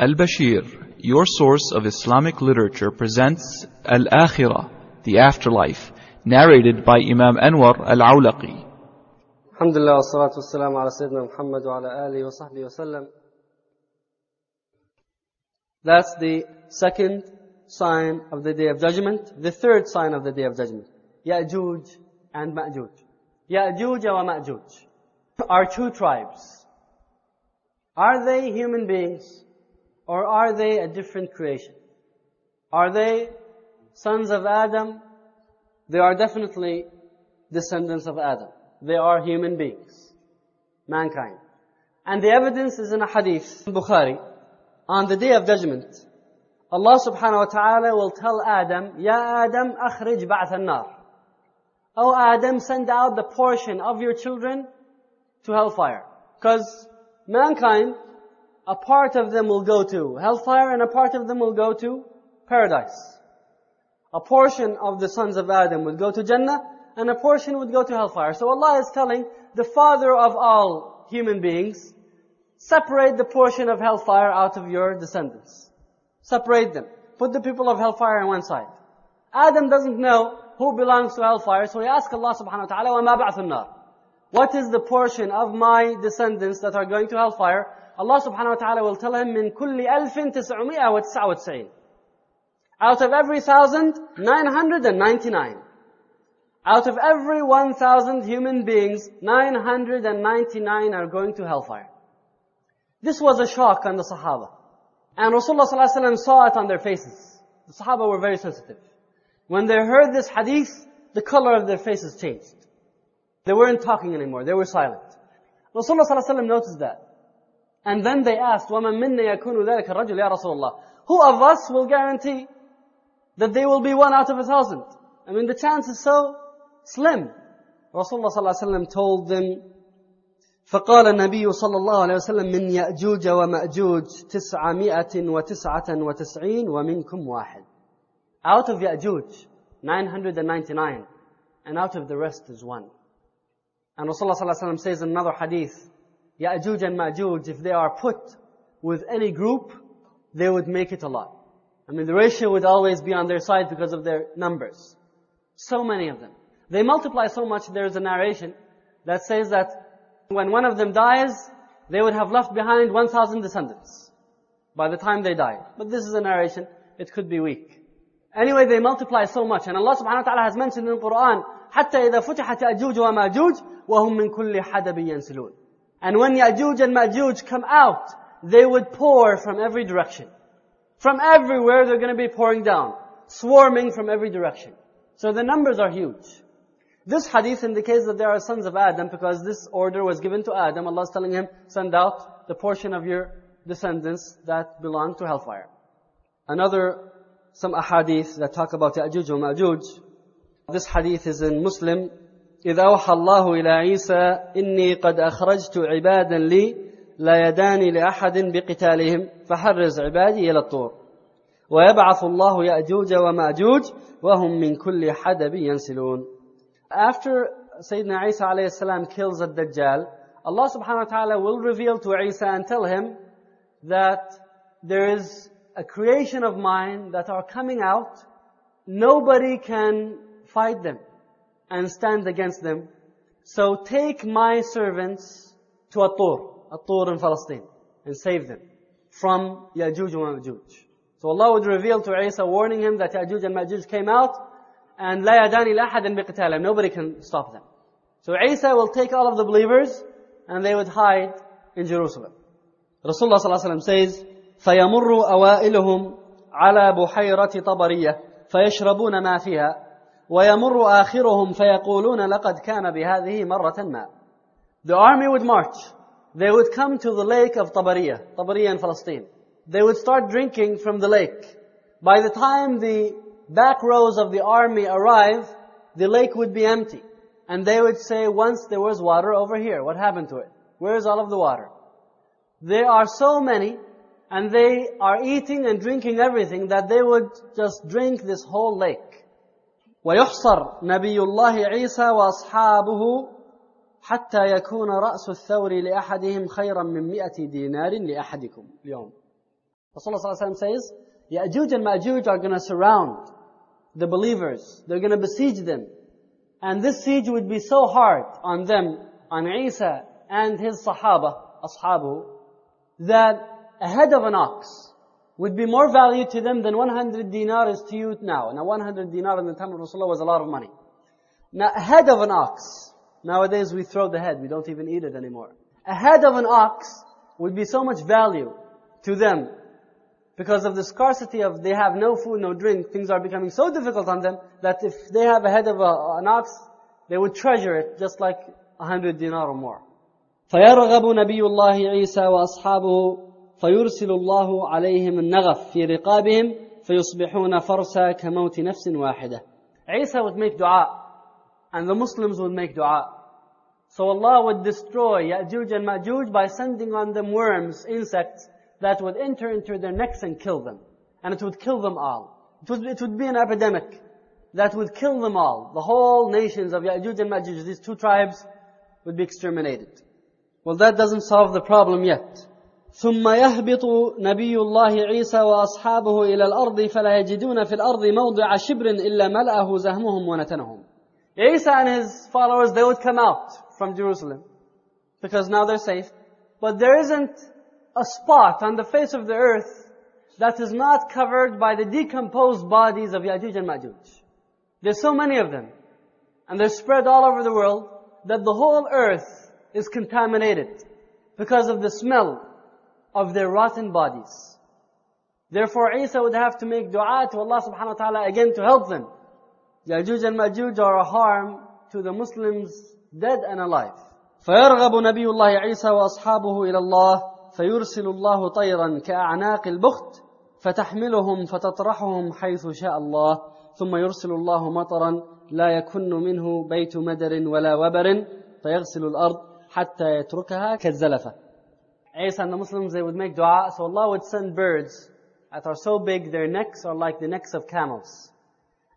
Al-Bashir, your source of Islamic literature, presents Al-Akhirah, the afterlife, narrated by Imam Anwar Al-Awlaqi. Alhamdulillah, ala Sayyidina Muhammad wa ala alihi wa sahbihi. That's the second sign of the Day of Judgment. The third sign of the Day of Judgment. Ya'juj and Ma'juj. Ya'juj wa Ma'juj are two tribes. Are they human beings? Or are they a different creation? Are they sons of Adam? They are definitely descendants of Adam. They are human beings. Mankind. And the evidence is in a hadith, in Bukhari. On the day of judgment, Allah subhanahu wa ta'ala will tell Adam, Ya Adam, akhrij ba'th al-nar. O Adam, send out the portion of your children to hellfire. Because mankind, a part of them will go to hellfire and a part of them will go to paradise. A portion of the sons of Adam will go to Jannah and a portion would go to hellfire. So Allah is telling the father of all human beings, separate the portion of hellfire out of your descendants. Separate them. Put the people of hellfire on one side. Adam doesn't know who belongs to hellfire, so he asks Allah subhanahu wa ta'ala, وَمَا بَعْثُ النَّارِ What is the portion of my descendants that are going to hellfire? Allah subhanahu wa ta'ala will tell him, in kulli ألف تسعمائة wa tis'a. Out of every thousand, nine hundred and ninety-nine. Out of every one thousand human beings, nine hundred and ninety-nine are going to hellfire. This was a shock on the Sahaba. And Rasulullah ﷺ saw it on their faces. The Sahaba were very sensitive. When they heard this hadith, the color of their faces changed. They weren't talking anymore. They were silent. Rasulullah ﷺ noticed that. And then they asked, وَمَن مِنَّ يَكُونُ ذَلِكَ الرَّجُلُ يَا رَسُولَ اللَّهِ Who of us will guarantee that they will be one out of a thousand? I mean, the chance is so slim. Rasulullah ﷺ told them, فقال النبي صلى الله عليه وسلم من يأجوج ومأجوج تسعمائة وتسعة وتسعين ومنكم واحد. Out of Ya'juj, 999, and out of the rest is one. And Rasulullah ﷺ says in another hadith, Ya'juj and Ma'juj, if they are put with any group, they would make it a lot. I mean, the ratio would always be on their side because of their numbers. So many of them. They multiply so much, there's a narration that says that when one of them dies, they would have left behind 1,000 descendants by the time they die. But this is a narration, it could be weak. Anyway, they multiply so much. And Allah subhanahu wa ta'ala has mentioned in the Quran, حتى إذا فتحت يأجوج وماجوج وهم من كل حدب ينسلون. And when Ya'juj and Ma'juj come out, they would pour from every direction. From everywhere they're going to be pouring down. Swarming from every direction. So the numbers are huge. This hadith indicates that there are sons of Adam because this order was given to Adam. Allah is telling him, send out the portion of your descendants that belong to hellfire. Another, some ahadith that talk about Ya'juj and Ma'juj. This hadith is in Muslim. إذا أوحى الله إلى عيسى إني قد أخرجت عبادا لي لا يداني لأحد بقتالهم فحرز عبادي إلى الطور ويبعث الله يأجوج ومأجوج وهم من كل حدب ينسلون After Sayyidina Isa alayhi salam kills the Dajjal, Allah subhanahu wa ta'ala will reveal to Isa and tell him that there is a creation of mine that are coming out. Nobody can fight them and stand against them. So take my servants to At-Tur, At-Tur in Palestine, and save them from Ya'juj and Ma'juj. So Allah would reveal to Isa, warning him that Ya'juj and Ma'juj came out, and لا يداني لأحد بقتالهم. Nobody can stop them. So Isa will take all of the believers, and they would hide in Jerusalem. Rasulullah ﷺ says, فيمر أوائلهم على بحيرة طبرية فيشربون ما فيها ويمر آخرهم فيقولون لقد كان بهذه مرة ما. The army would march. They would come to the lake of Tabariya, Tabariya in Palestine. They would start drinking from the lake. By the time the back rows of the army arrive, the lake would be empty. And they would say, once there was water over here. What happened to it? Where is all of the water? There are so many, and they are eating and drinking everything that they would just drink this whole lake. ويحصر نبي الله عيسى وأصحابه حتى يكون رأس الثور لأحدهم خيرا من مئة دينار لأحدكم اليوم Rasulullah ﷺ says, Ya'juj and Ma'juj are going to surround the believers. They're going to besiege them. And this siege would be so hard on them, on Isa and his Sahaba, Ashabu, that a head of an ox would be more value to them than 100 dinar is to you now. Now 100 dinar in the time of Rasulullah was a lot of money. Now a head of an ox, nowadays we throw the head, we don't even eat it anymore. A head of an ox would be so much value to them because of the scarcity of they have no food, no drink, things are becoming so difficult on them that if they have a head of a, an ox, they would treasure it just like a hundred dinar or more. فيرغب نبي الله عيسى وأصحابه فيرسل الله عليهم النغف في رقابهم فيصبحون فرسا كموت نفس واحدة. Isa would make dua and the Muslims would make dua. So Allah would destroy Ya'juj and Ma'juj by sending on them worms, insects, that would enter into their necks and kill them. And it would kill them all. It would, it would be an epidemic that would kill them all. The whole nations of Ya'juj and Ma'juj, these two tribes, would be exterminated. Well, that doesn't solve the problem yet. ثم يهبط نبي الله عيسى وأصحابه إلى الأرض فلا يجدون في الأرض موضع شبر إلا ملأه زهمهم ونتنهم. Isa and his followers, they would come out from Jerusalem because now they're safe. But there isn't a spot on the face of the earth that is not covered by the decomposed bodies of Ya'juj and Ma'juj. There's so many of them. And they're spread all over the world that the whole earth is contaminated because of the smell of their rotten bodies. Therefore Isa would have to make dua to Allah subhanahu wa ta'ala again to help them. Ya'juj and Ma'juj are a harm to the Muslims dead and alive. فيرغب نبي الله عيسى وأصحابه إلى الله فيرسل الله طيرا كأعناق البخت فتحملهم فتطرحهم حيث شاء الله ثم يرسل الله مطرا لا يكن منه بيت مدر ولا وبر فيغسل الأرض حتى يتركها كالزلفة Isa and the Muslims, they would make dua, so Allah would send birds that are so big, their necks are like the necks of camels.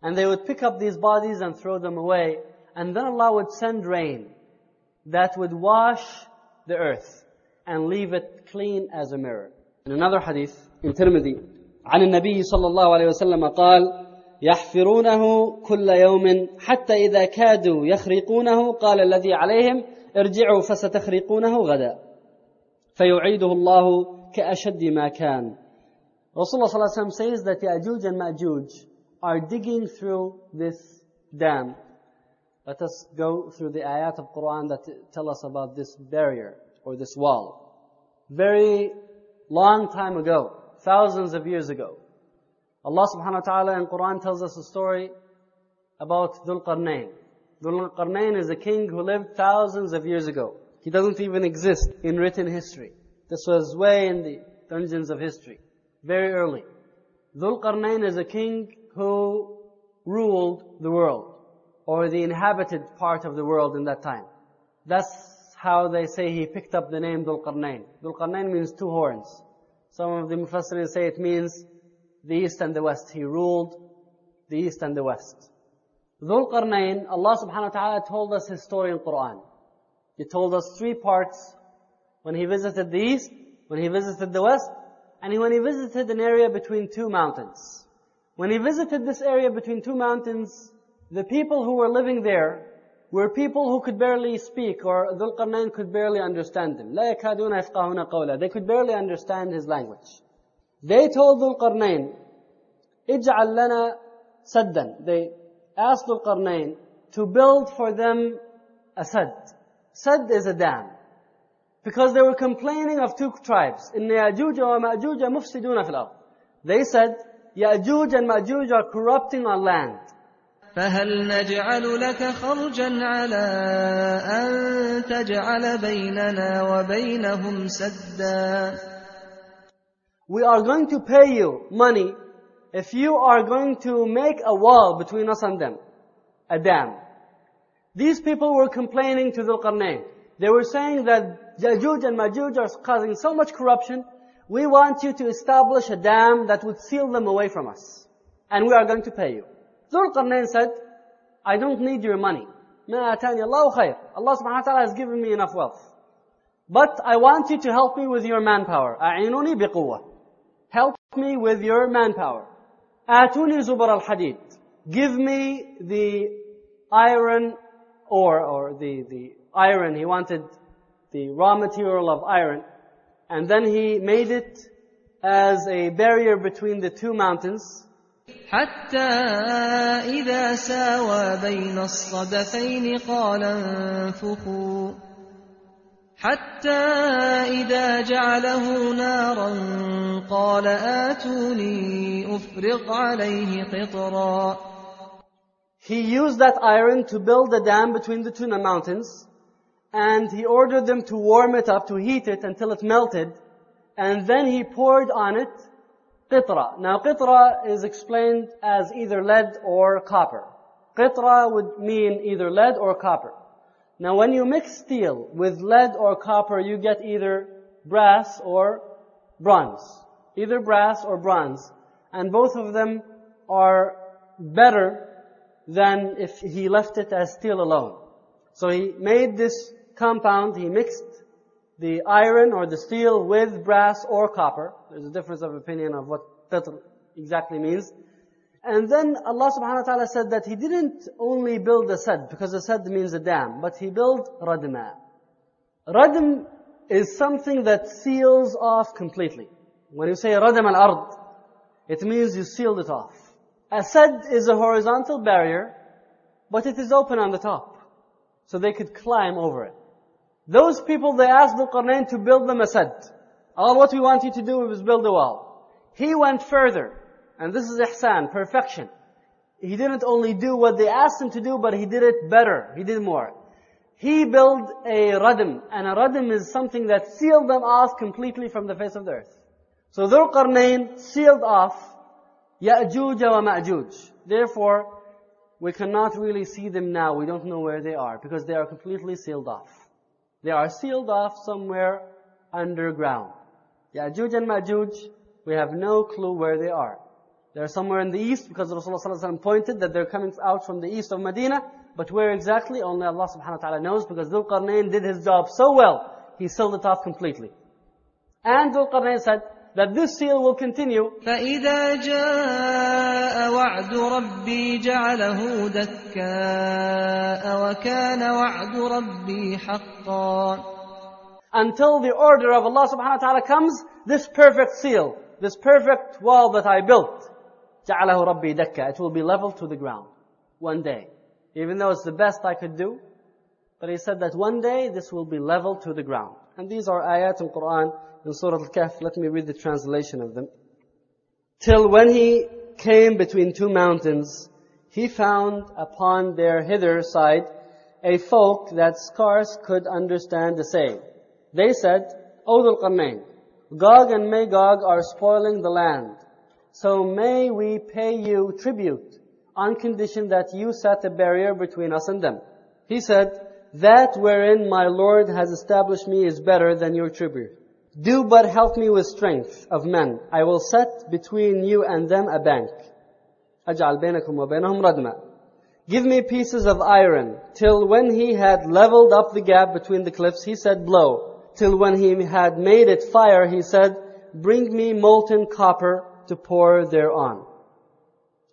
And they would pick up these bodies and throw them away. And then Allah would send rain that would wash the earth and leave it clean as a mirror. In another hadith, in Tirmidhi, عن النبي صلى الله عليه وسلم قال يحفرونه كل يوم حتى إذا كادوا يخرقونه قال الذي عليهم ارجعوا فستخرقونه غدا فيعيده الله كأشد ما كان Rasulullah صلى الله عليه وسلم says that Ya'juj and Ma'juj are digging through this dam. Let us go through the ayat of Quran that tell us about this barrier or this wall. Very long time ago, thousands of years ago, Allah subhanahu wa ta'ala in Quran tells us a story about Dhul Qarnayn. Dhul Qarnayn is a king who lived thousands of years ago. He doesn't even exist in written history. This was way in the dungeons of history. Very early. Dhul Qarnayn is a king who ruled the world. Or the inhabited part of the world in that time. That's how they say he picked up the name Dhul Qarnayn. Dhul Qarnayn means two horns. Some of the Mufassirin say it means the east and the west. He ruled the east and the west. Dhul Qarnayn, Allah subhanahu wa ta'ala told us his story in Quran. He told us three parts when he visited the east, when he visited the west, and when he visited an area between two mountains. When he visited this area between two mountains, the people who were living there were people who could barely speak, or Dhul Qarnayn could barely understand him. لا يكادون يفقهون قولا. They could barely understand his language. They told Dhul Qarnayn, اجعل لنا سدا. They asked Dhul Qarnayn to build for them a sad. Sad is a dam. Because they were complaining of two tribes. إن يأجوج ومأجوج مفسدون في الأرض. They said, Ya'juj and Ma'juj are corrupting our land. فهل نجعل لك خرجا على أن تجعل بيننا وبينهم سدا We are going to pay you money if you are going to make a wall between us and them. A dam. These people were complaining to Dhul-Qarnayn. They were saying that Yajuj and Majuj are causing so much corruption, we want you to establish a dam that would seal them away from us. And we are going to pay you. Dhul-Qarnayn said, I don't need your money. ما أتاني الله خير. Allah subhanahu wa ta'ala has given me enough wealth. But I want you to help me with your manpower. أعينوني بقوة. Help me with your manpower. آتوني زبر الحديد. Give me the iron ore, or the, the iron. He wanted the raw material of iron. And then he made it as a barrier between the two mountains. حتى إذا ساوى بين الصدفين قال انفخوا حتى إذا جعله نارا قال آتوني أفرغ عليه قطرا he used that iron to build a dam between the Tuna mountains, and he ordered them to warm it up, to heat it until it melted, and then he poured on it qitra. Now qitra is explained as either lead or copper. Qitra would mean either lead or copper. Now when you mix steel with lead or copper, you get either brass or bronze. Either brass or bronze. And both of them are better than if he left it as steel alone. So he made this compound, he mixed the iron or the steel with brass or copper. There's a difference of opinion of what qitr exactly means. And then Allah subhanahu wa ta'ala said that He didn't only build a sad, because a sad means a dam, but He built radma. Radm is something that seals off completely. When you say radam al-ard, it means you sealed it off. A sad is a horizontal barrier, but it is open on the top. So they could climb over it. Those people, they asked Dhul Qarnayn to build them a sad. All what we want you to do is build a wall. He went further. And this is ihsan, perfection. He didn't only do what they asked him to do, but he did it better. He did more. He built a radm, and a radm is something that sealed them off completely from the face of the earth. So Dhul Qarnayn sealed off Ya'juj wa Ma'juj. Therefore, we cannot really see them now. We don't know where they are, because they are completely sealed off. They are sealed off somewhere underground. Ya'juj and Ma'juj, we have no clue where they are. They're somewhere in the east because Rasulullah ﷺ pointed that they're coming out from the east of Medina. But where exactly? Only Allah subhanahu wa ta'ala knows because Dhul Qarnayn did his job so well, he sealed it off completely. And Dhul Qarnayn said that this seal will continue. فإذا جاء وعد ربي جعله دكاء وكان وعد ربي حقا Until the order of Allah subhanahu wa ta'ala comes, this perfect seal, this perfect wall that I built, جعله ربي دكا. It will be leveled to the ground. One day. Even though it's the best I could do, but he said that one day this will be leveled to the ground. And these are ayat in Quran in Surah Al-Kahf. Let me read the translation of them. Till when he came between two mountains, he found upon their hither side a folk that scarce could understand the saying. They said, O Dhul Gog and Magog are spoiling the land. So may we pay you tribute on condition that you set a barrier between us and them. He said, that wherein my Lord has established me is better than your tribute. Do but help me with strength of men. I will set between you and them a bank. أجعل بينكم وبينهم ردما. Give me pieces of iron. Till when he had leveled up the gap between the cliffs, he said, blow. Till when he had made it fire, he said, bring me molten copper to pour thereon.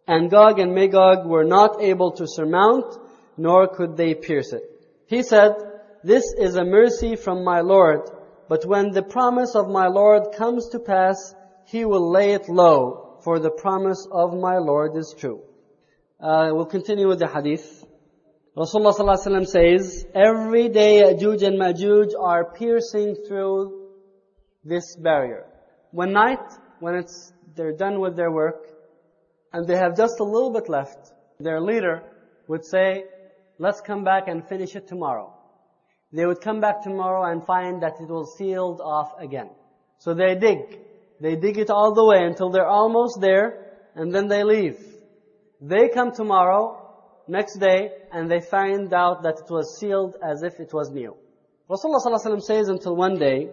And Gog and Magog were not able to surmount, nor could they pierce it. He said, This is a mercy from my Lord, but when the promise of my Lord comes to pass, He will lay it low, for the promise of my Lord is true. Uh, we'll continue with the hadith. Rasulullah ﷺ says, every day Ya'juj and Ma'juj are piercing through this barrier. One night, when it's, they're done with their work, and they have just a little bit left, their leader would say, let's come back and finish it tomorrow. They would come back tomorrow and find that it was sealed off again. So they dig. They dig it all the way until they're almost there, and then they leave. They come tomorrow, next day, and they find out that it was sealed as if it was new. Rasulullah ﷺ says until one day,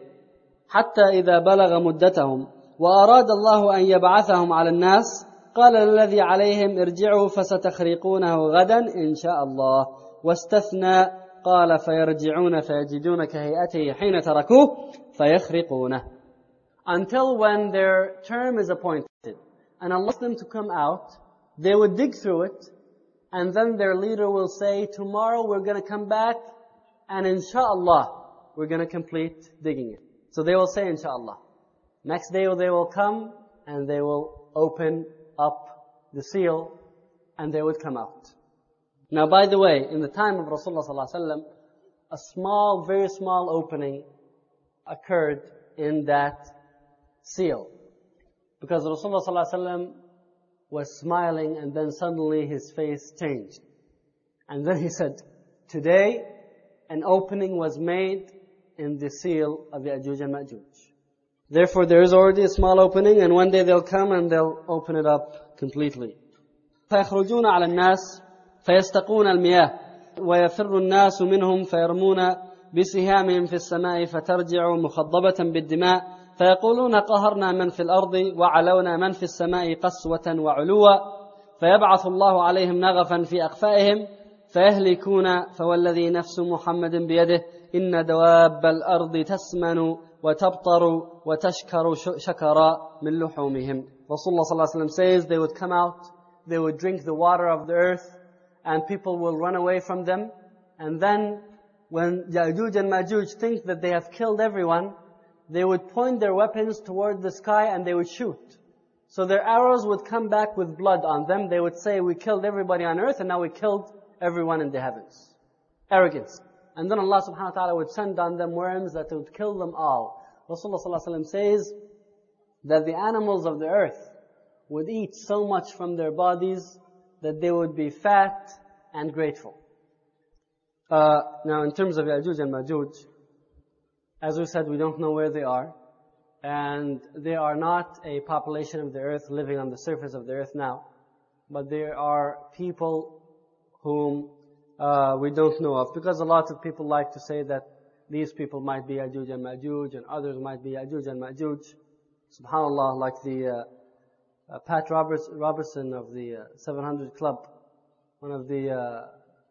حتى إذا بلغ مدتهم وأراد الله أن يبعثهم على الناس قال الذي عليهم ارجعوا فستخرقونه غدا إن شاء الله واستثنى قال فيرجعون فيجدون كهيئته حين تركوه فيخرقونه until when their term is appointed and allows them to come out, they would dig through it, and then their leader will say, tomorrow we're going to come back, and inshallah, we're going to complete digging it. So they will say inshallah. Next day they will come, and they will open up the seal, and they would come out. Now by the way, in the time of Rasulullah a small, very small opening occurred in that seal. Because Rasulullah was smiling and then suddenly his face changed. And then he said, today an opening was made in the seal of Ya'juj and Ma'juj. Therefore there is already a small opening and one day they'll come and they'll open it up completely. فيخرجون على الناس فيستقون المياه ويفر الناس منهم فيرمون بسهامهم في السماء فترجع مخضبة بالدماء فيقولون قهرنا من في الأرض وعلونا من في السماء قسوة وعلوا فيبعث الله عليهم نغفا في أقفائهم فيهلكون فوالذي نفس محمد بيده إن دواب الأرض تسمن وتبطر وتشكر شكرا من لحومهم Rasulullah صلى الله عليه وسلم says they would come out, they would drink the water of the earth, and people will run away from them. And then when Ya'juj and Ma'juj think that they have killed everyone, they would point their weapons toward the sky and they would shoot. So their arrows would come back with blood on them. They would say, we killed everybody on earth and now we killed everyone in the heavens. Arrogance. And then Allah subhanahu wa ta'ala would send on them worms that would kill them all. Rasulullah says that the animals of the earth would eat so much from their bodies that they would be fat and grateful. Uh, now in terms of Ya'juj and Ma'juj, as we said, we don't know where they are. And they are not a population of the earth living on the surface of the earth now. But there are people whom uh, we don't know of. Because a lot of people like to say that these people might be Ya'juj and Ma'juj and others might be Ya'juj and Ma'juj. SubhanAllah, like the uh, uh, Pat Roberts, Robertson of the uh, 700 Club, one of the uh,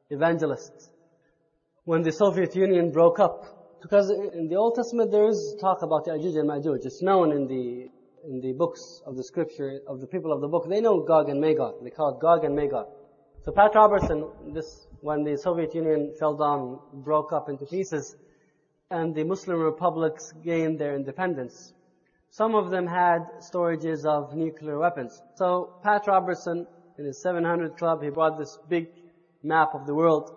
evangelists. When the Soviet Union broke up, because in the Old Testament there is talk about Ya'juj and Ma'juj. It's known in the in the books of the scripture of the people of the book. They know Gog and Magog. They call it Gog and Magog. So Pat Robertson, this when the Soviet Union fell down, broke up into pieces, and the Muslim republics gained their independence. Some of them had storages of nuclear weapons. So Pat Robertson, in his 700 club, he brought this big map of the world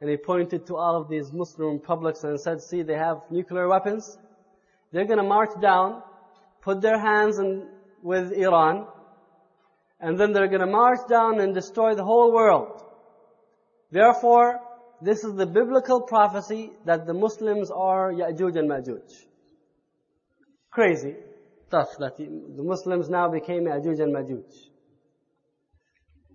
and he pointed to all of these Muslim republics and said, see, they have nuclear weapons. They're going to march down, put their hands in, with Iran, and then they're going to march down and destroy the whole world. Therefore, this is the biblical prophecy that the Muslims are Ya'juj and Ma'juj. Crazy stuff that the Muslims now became Ya'juj and Ma'juj.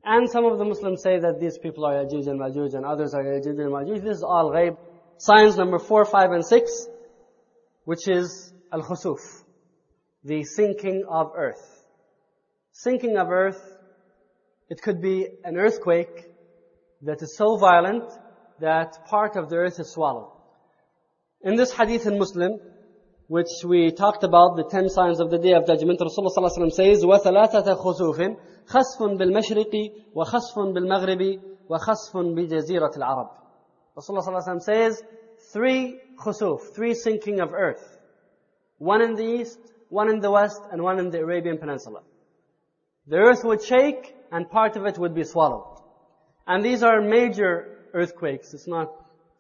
And some of the Muslims say that these people are Yajuj and Majuj and others are Yajuj and Majuj. This is all ghaib. Signs number 4, 5 and 6, which is Al-Khusuf, the sinking of earth. Sinking of earth, it could be an earthquake that is so violent that part of the earth is swallowed. In this hadith in Muslim, which we talked about, the ten signs of the Day of Judgment, Rasulullah says, وَثَلَاثَةَ خُسُوفٍ خسف بالمشرق وخسف بالمغرب وخسف بجزيرة العرب. Rasulullah says, three khusuf, three sinking of earth. One in the east, one in the west, and one in the Arabian Peninsula. The earth would shake, and part of it would be swallowed. And these are major earthquakes. It's not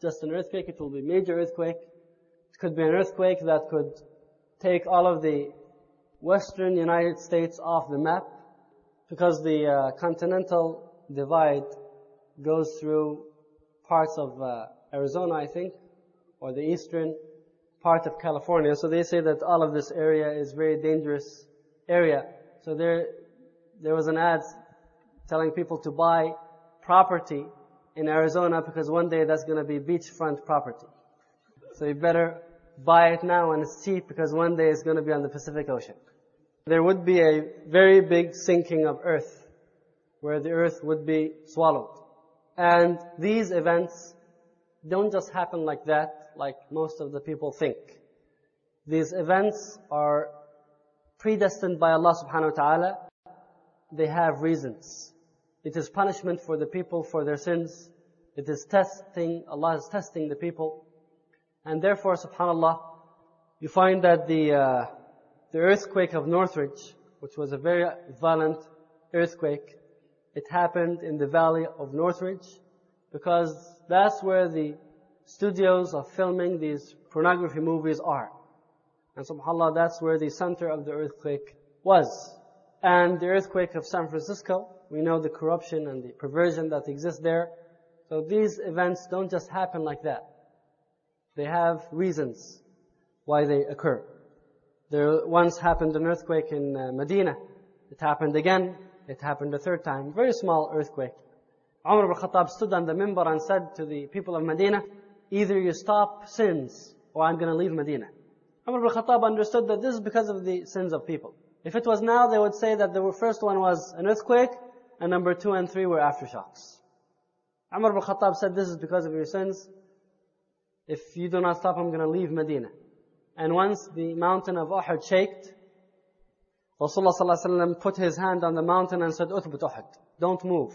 just an earthquake, it will be a major earthquake. It could be an earthquake that could take all of the western United States off the map because the uh, continental divide goes through parts of uh, Arizona, I think, or the eastern part of California. So they say that all of this area is very dangerous area. So there, there was an ad telling people to buy property in Arizona because one day that's going to be beachfront property. So you better buy it now when it's cheap because one day it's going to be on the Pacific Ocean there would be a very big sinking of earth, where the earth would be swallowed. And these events don't just happen like that, like most of the people think. These events are predestined by Allah subhanahu wa ta'ala, they have reasons. It is punishment for the people for their sins. It is testing, Allah is testing the people. And therefore, subhanAllah, you find that the, uh, the earthquake of Northridge, which was a very violent earthquake, it happened in the valley of Northridge because that's where the studios of filming these pornography movies are. And subhanAllah, that's where the center of the earthquake was. And the earthquake of San Francisco, we know the corruption and the perversion that exists there. So these events don't just happen like that. They have reasons why they occur. There once happened an earthquake in uh, Medina. It happened again. It happened a third time. Very small earthquake. Umar ibn Khattab stood on the minbar and said to the people of Medina, either you stop sins or I'm going to leave Medina. Umar ibn Khattab understood that this is because of the sins of people. If it was now, they would say that the first one was an earthquake, and number two and three were aftershocks. Umar ibn Khattab said, this is because of your sins. If you do not stop, I'm going to leave Medina. And once the mountain of Uhud shaked, Rasulullah ﷺ put his hand on the mountain and said, أثبت أحد. Don't move.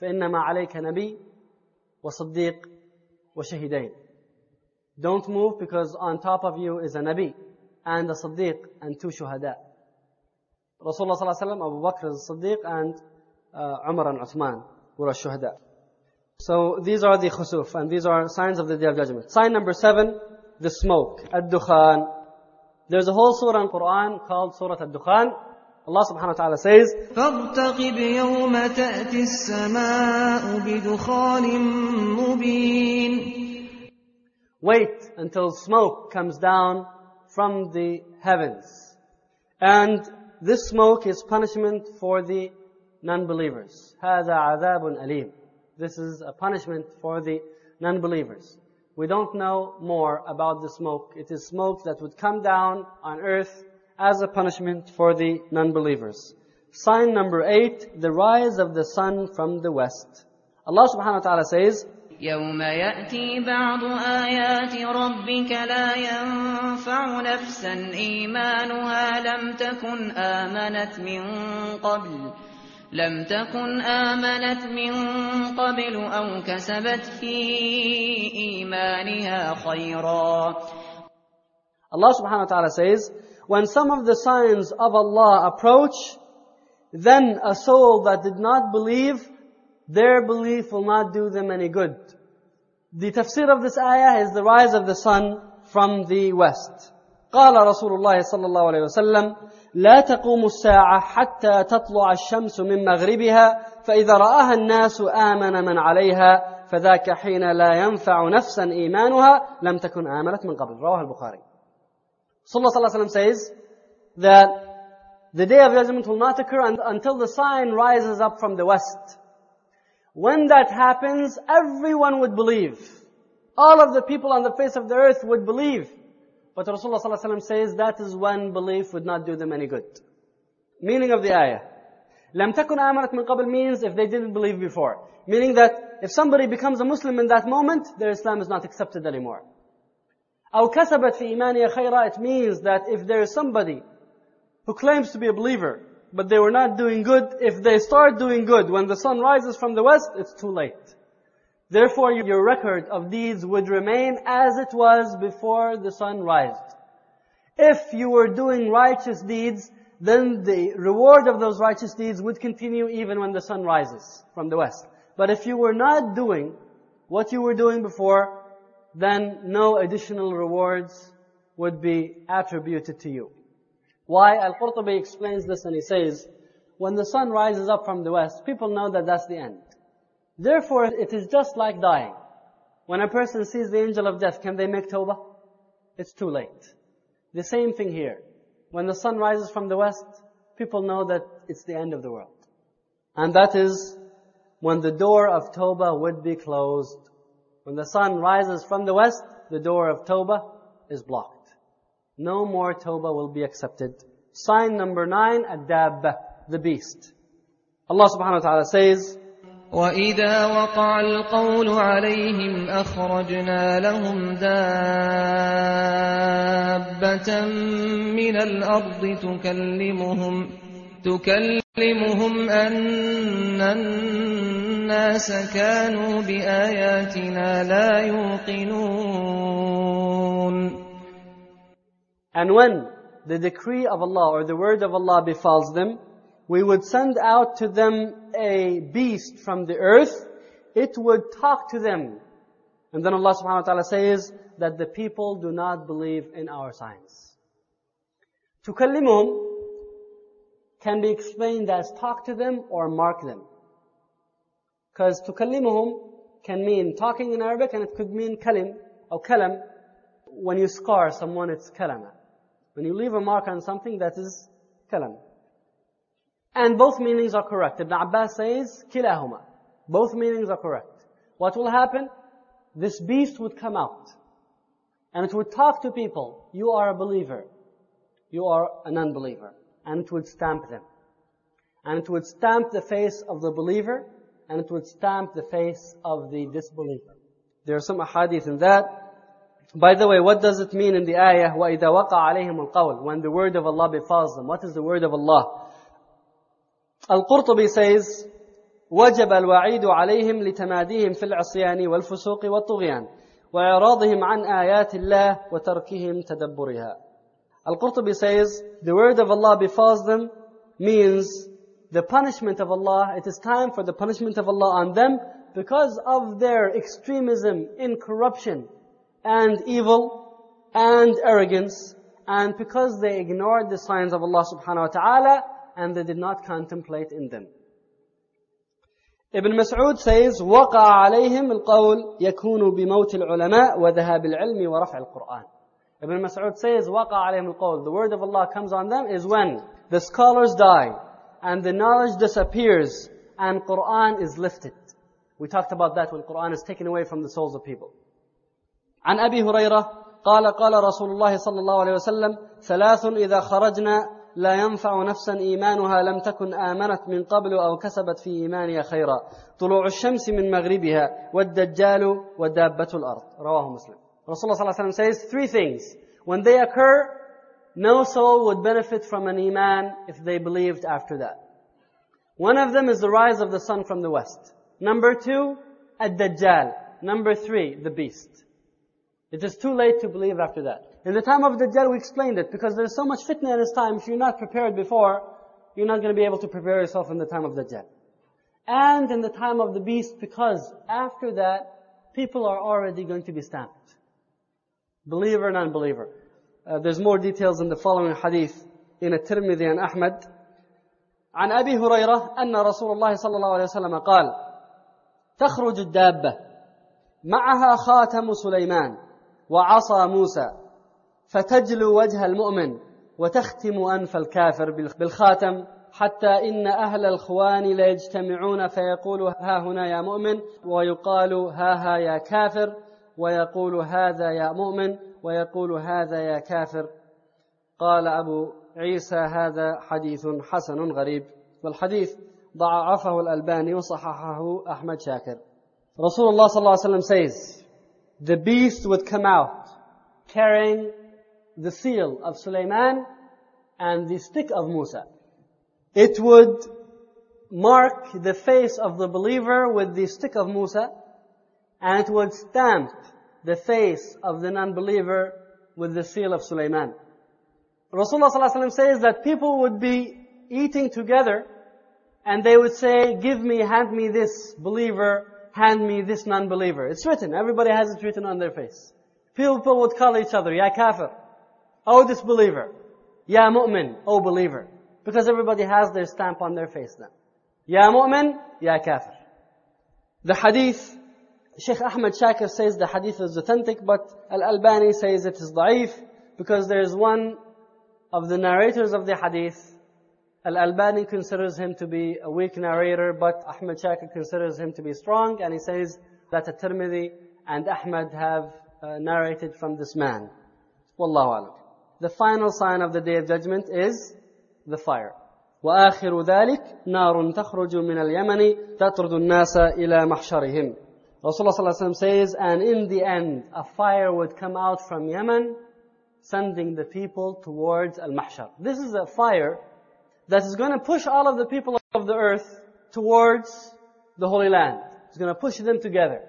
فإنما عليك نبي وصديق وشهيدين. Don't move because on top of you is a Nabi and a Siddiq and two Shuhada. Rasulullah ﷺ, Abu Bakr is Siddiq and uh, Umar and Uthman were Shuhada. So these are the khusuf and these are signs of the Day of Judgment. Sign number seven, the smoke, ad-dukhan. There's a whole surah in Quran called Surah ad-dukhan. Allah subhanahu wa ta'ala says, فارتقب يوم تأتي السماء بدخان مبين Wait until smoke comes down from the heavens. And this smoke is punishment for the non-believers. هذا عذاب أليم. This is a punishment for the non-believers. We don't know more about the smoke. It is smoke that would come down on earth as a punishment for the non-believers. Sign number eight, the rise of the sun from the west. Allah subhanahu wa ta'ala says, يوم يأتي بعض آيات ربك لا ينفع نفسا إيمانها لم تكن آمنت من قبل لم تكن آمنت من قبل أو كسبت في إيمانها خيرا Allah subhanahu wa ta'ala says, when some of the signs of Allah approach, then a soul that did not believe, their belief will not do them any good. The tafsir of this ayah is the rise of the sun from the west. قال رسول الله صلى الله عليه وسلم لا تقوم الساعة حتى تطلع الشمس من مغربها فإذا رآها الناس آمن من عليها فذاك حين لا ينفع نفسا إيمانها لم تكن آمنت من قبل رواه البخاري Sallallahu Alaihi Wasallam says that the day of judgment will not occur until the sign rises up from the west. When that happens, everyone would believe. All of the people on the face of the earth would believe. But Rasulullah ﷺ says that is when belief would not do them any good. Meaning of the ayah. لم تكن آمنت من قبل means if they didn't believe before. Meaning that if somebody becomes a Muslim in that moment, their Islam is not accepted anymore. أو كسبت في إيمانها خيرا it means that if there is somebody who claims to be a believer, but they were not doing good, if they start doing good when the sun rises from the west, it's too late. Therefore, your record of deeds would remain as it was before the sun rises. If you were doing righteous deeds, then the reward of those righteous deeds would continue even when the sun rises from the west. But if you were not doing what you were doing before, then no additional rewards would be attributed to you. Why? Al-Qurtubi explains this and he says, when the sun rises up from the west, people know that that's the end. Therefore, it is just like dying. When a person sees the angel of death, can they make tawbah? It's too late. The same thing here. When the sun rises from the west, people know that it's the end of the world. And that is when the door of tawbah would be closed. When the sun rises from the west, the door of tawbah is blocked. No more tawbah will be accepted. Sign number nine, ad-dabba, the beast. Allah subhanahu wa ta'ala says, وإذا وقع القول عليهم أخرجنا لهم دابة من الأرض تكلمهم تكلمهم أن الناس كانوا بآياتنا لا يوقنون And when the decree of Allah or the word of Allah befalls them, we would send out to them a beast from the earth, it would talk to them. And then Allah subhanahu wa ta'ala says that the people do not believe in our signs. Tukallimum can be explained as talk to them or mark them. Because tukallimuhum can mean talking in Arabic and it could mean kalim or kalam. When you scar someone, it's kalama. When you leave a mark on something, that is kalam. And both meanings are correct. Ibn Abbas says, kilahuma. Both meanings are correct. What will happen? This beast would come out. And it would talk to people. You are a believer. You are an unbeliever. And it would stamp them. And it would stamp the face of the believer. And it would stamp the face of the disbeliever. There are some ahadith in that. By the way, what does it mean in the ayah, وَإِذَا وَقَعَ عَلَيْهِمُ الْقَوْلِ When the word of Allah befalls them. What is the word of Allah? Al-Qurtubi says, وجب الوعيد عليهم لتماديهم في العصيان والفسوق والطغيان وإعراضهم عن آيات الله وتركهم تدبرها. Al-Qurtubi says, the word of Allah befalls them means the punishment of Allah, it is time for the punishment of Allah on them because of their extremism in corruption and evil and arrogance and because they ignored the signs of Allah subhanahu wa ta'ala and they did not contemplate in them. Ibn Mas'ud says, وَقَعَ عَلَيْهِمْ الْقَوْلِ يَكُونُ بِمَوْتِ الْعُلَمَاء وَذَهَابِ الْعِلْمِ وَرَفْعِ الْقُرْآنِ Ibn Mas'ud says, وَقَعَ عَلَيْهِمْ الْقَوْلِ The word of Allah comes on them is when the scholars die and the knowledge disappears and Qur'an is lifted. We talked about that when Qur'an is taken away from the souls of people. عن أبي هريرة قال قال رسول الله صلى الله عليه وسلم ثلاث إذا خرجنا لا ينفع نفسا إيمانها لم تكن آمنت من قبل أو كسبت في إيمانها خيرا طلوع الشمس من مغربها والدجال ودابة الأرض رواه مسلم Rasulullah صلى الله عليه وسلم says three things when they occur no soul would benefit from an iman if they believed after that one of them is the rise of the sun from the west number two ad-dajjal number three the beast it is too late to believe after that in the time of Dajjal, we explained it because there's so much fitna in his time. If you're not prepared before, you're not going to be able to prepare yourself in the time of Dajjal. And in the time of the beast, because after that, people are already going to be stamped. Believer, non-believer. Uh, there's more details in the following hadith in الترمذي عن أحمد عن أبي هريرة أن رسول الله صلى الله عليه وسلم قال تخرج الدابة معها خاتم سليمان وعصا موسى فتجلو وجه المؤمن وتختم أنف الكافر بالخاتم حتى إن أهل الخوان ليجتمعون فيقول ها هنا يا مؤمن ويقال ها ها يا كافر ويقول هذا يا مؤمن ويقول هذا يا كافر. قال أبو عيسى هذا حديث حسن غريب. والحديث ضعفه الألباني وصححه أحمد شاكر. رسول الله صلى الله عليه وسلم says the beast would come out carrying the seal of Sulaiman and the stick of Musa. It would mark the face of the believer with the stick of Musa and it would stamp the face of the non-believer with the seal of Sulaiman. Rasulullah ﷺ says that people would be eating together and they would say, give me, hand me this believer, hand me this non-believer. It's written. Everybody has it written on their face. People would call each other, Ya kafir. Oh disbeliever. Ya mu'min. Oh believer. Because everybody has their stamp on their face then. Ya mu'min. Ya kafir. The hadith, Sheikh Ahmed Shakir says the hadith is authentic, but Al-Albani says it is da'if, because there is one of the narrators of the hadith, Al-Albani considers him to be a weak narrator, but Ahmed Shakir considers him to be strong, and he says that At-Tirmidhi and Ahmed have uh, narrated from this man. Wallahu alam The final sign of the Day of Judgment is the fire. وآخر ذلك نار تخرج من اليمن تطرد الناس إلى محشرهم Rasulullah ﷺ says, and in the end, a fire would come out from Yemen, sending the people towards Al-Mahshar. This is a fire that is going to push all of the people of the earth towards the Holy Land. It's going to push them together.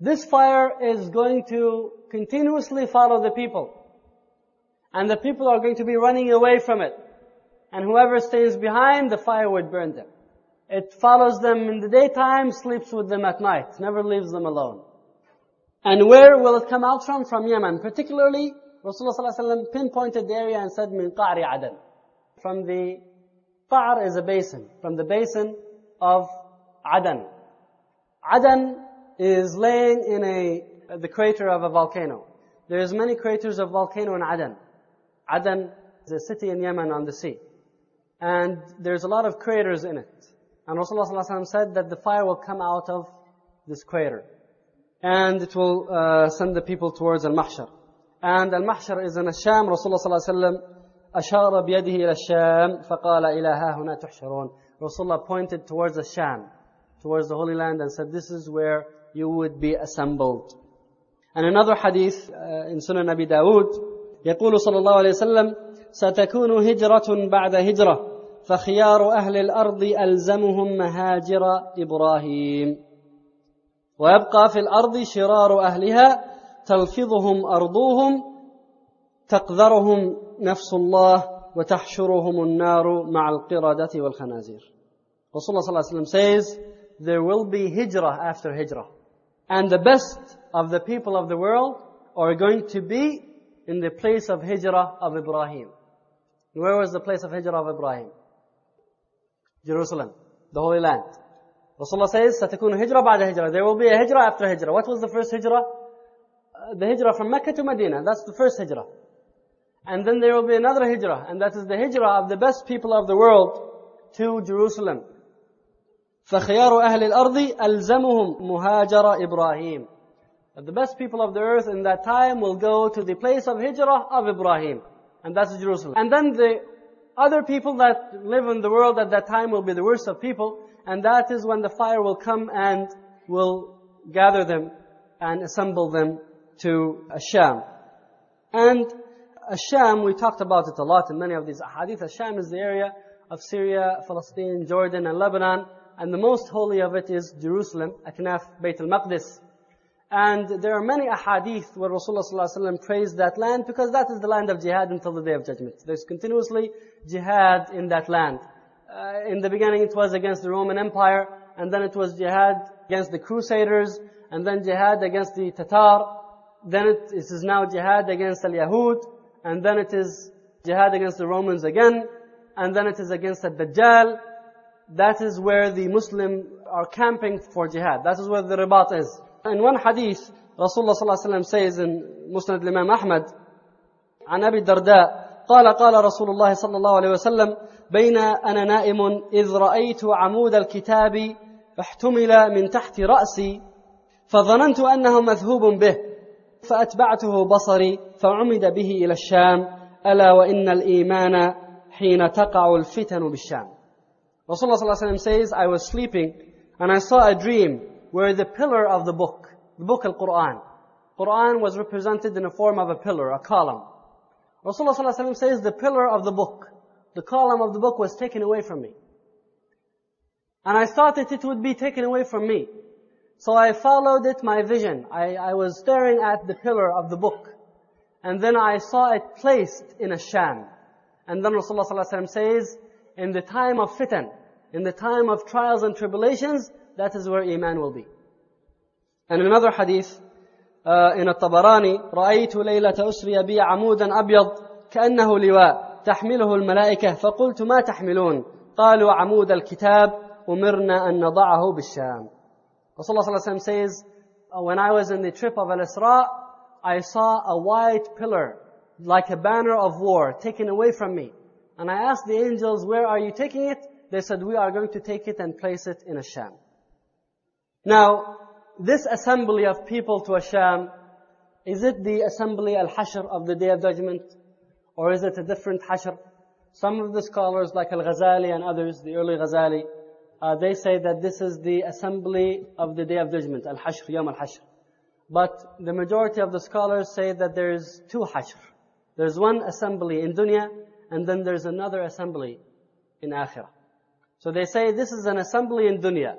This fire is going to continuously follow the people. And the people are going to be running away from it. And whoever stays behind, the fire would burn them. It follows them in the daytime, sleeps with them at night, never leaves them alone. And where will it come out from? From Yemen. Particularly, Rasulullah ﷺ pinpointed the area and said, min qa'ri adan. From the, qa'r is a basin. From the basin of Adan. Adan is laying in a, the crater of a volcano. There's many craters of volcano in Adan. Adan is a city in Yemen on the sea. And there's a lot of craters in it. And Rasulullah ﷺ said that the fire will come out of this crater. And it will uh, send the people towards Al-Mahshar. And Al-Mahshar is in Asham. Rasulullah ﷺ أشار بيده إلى الشام فقال إلى ها هنا تحشرون. Rasulullah pointed towards the Sham, towards the Holy Land and said, this is where you would be assembled. And another hadith uh, in Sunan Abi Dawud, يقول صلى الله عليه وسلم ستكون هجرة بعد هجرة فخيار أهل الأرض ألزمهم مهاجر إبراهيم. ويبقى في الأرض شرار أهلها تلفظهم أرضهم تقذرهم نفس الله وتحشرهم النار مع القردة والخنازير. Rasulullah صلى الله عليه وسلم says there will be hijrah after hijrah. And the best of the people of the world are going to be in the place of hijrah of Ibrahim. Where was the place of hijrah of Ibrahim? Jerusalem, the Holy Land. Rasulullah says, ستكون هجرة بعد هجرة. There will be a hijrah after hijrah. What was the first hijrah? Uh, the hijrah from Mecca to Medina. That's the first hijrah. And then there will be another hijrah, and that is the hijrah of the best people of the world to Jerusalem. فخيار أهل الأرض ألزمهم مهاجر إبراهيم. But the best people of the earth in that time will go to the place of hijrah of Ibrahim. And that's Jerusalem. And then the other people that live in the world at that time will be the worst of people, and that is when the fire will come and will gather them and assemble them to Asham. And Asham, we talked about it a lot in many of these ahadith. Asham is the area of Syria, Palestine, Jordan, and Lebanon, and the most holy of it is Jerusalem, Aknaf, Bayt al-Maqdis. And there are many ahadith where Rasulullah ﷺ praised that land because that is the land of jihad until the day of judgment. There's continuously jihad in that land. Uh, in the beginning it was against the Roman Empire, and then it was jihad against the Crusaders, and then jihad against the Tatar, then it, it is now jihad against al-Yahud, and then it is jihad against the Romans again, and then it is against the Dajjal. That is where the Muslim are camping for jihad. That is where the ribat is. In one hadith, Rasulullah صلى الله عليه وسلم says in Musnad الإمام أحمد عن أبي الدرداء قال قال رسول الله صلى الله عليه وسلم بين أنا نائم إذ رأيت عمود الكتاب احتمل من تحت رأسي فظننت أنه مذهوب به فأتبعته بصري فعمد به إلى الشام ألا وإن الإيمان حين تقع الفتن بالشام Rasulullah صلى الله عليه وسلم says I was sleeping and I saw a dream were the pillar of the book, the book Al-Quran. Quran was represented in the form of a pillar, a column. Rasulullah says the pillar of the book, the column of the book was taken away from me. And I thought that it would be taken away from me. So I followed it, my vision. I, I was staring at the pillar of the book. And then I saw it placed in Asham. And then Rasulullah says, in the time of fitan, in the time of trials and tribulations, that is where iman will be. And another hadith uh, in الطبراني رأيت ليلة أسري بي عمودا أبيض كأنه لواء تحمله الملائكة فقلت ما تحملون قالوا عمود الكتاب أمرنا أن نضعه بالشام Rasulullah صلى الله عليه وسلم says uh, when I was in the trip of Al-Isra I saw a white pillar like a banner of war taken away from me. And I asked the angels where are you taking it they said we are going to take it and place it in Asham now, this assembly of people to Asham, is it the assembly al-hashr of the day of judgment? Or is it a different hashr? Some of the scholars like Al-Ghazali and others, the early Ghazali, uh, they say that this is the assembly of the Day of Judgment, Al-Hashr, Yom Al-Hashr. But the majority of the scholars say that there is two Hashr. There's one assembly in dunya, and then there's another assembly in akhirah. So they say this is an assembly in dunya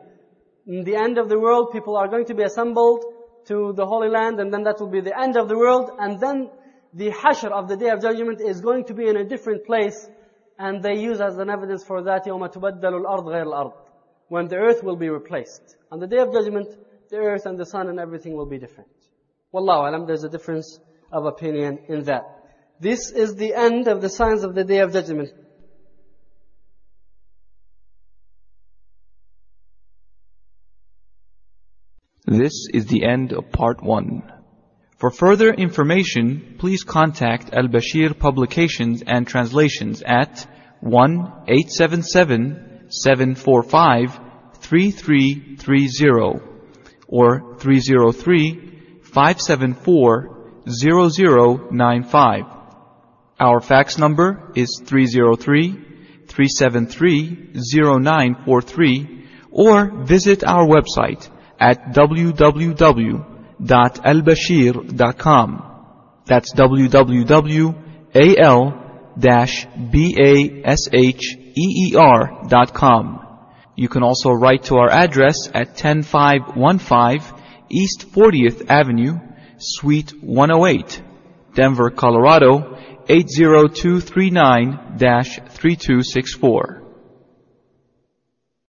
In the end of the world, people are going to be assembled to the Holy Land, and then that will be the end of the world, and then the hashr of the Day of Judgment is going to be in a different place, and they use as an evidence for that, يَوْمَ تُبَدَّلُ الْأَرْض غَيْرَ الْأَرْض When the earth will be replaced. On the Day of Judgment, the earth and the sun and everything will be different. Wallahu alam, there's a difference of opinion in that. This is the end of the signs of the Day of Judgment. This is the end of part one. For further information, please contact Al Bashir Publications and Translations at 1 877 745 3330 or 303 574 0095. Our fax number is 303 373 0943 or visit our website at www.albashir.com. That's www.al-basheer.com. You can also write to our address at 10515 East 40th Avenue, Suite 108, Denver, Colorado 80239-3264.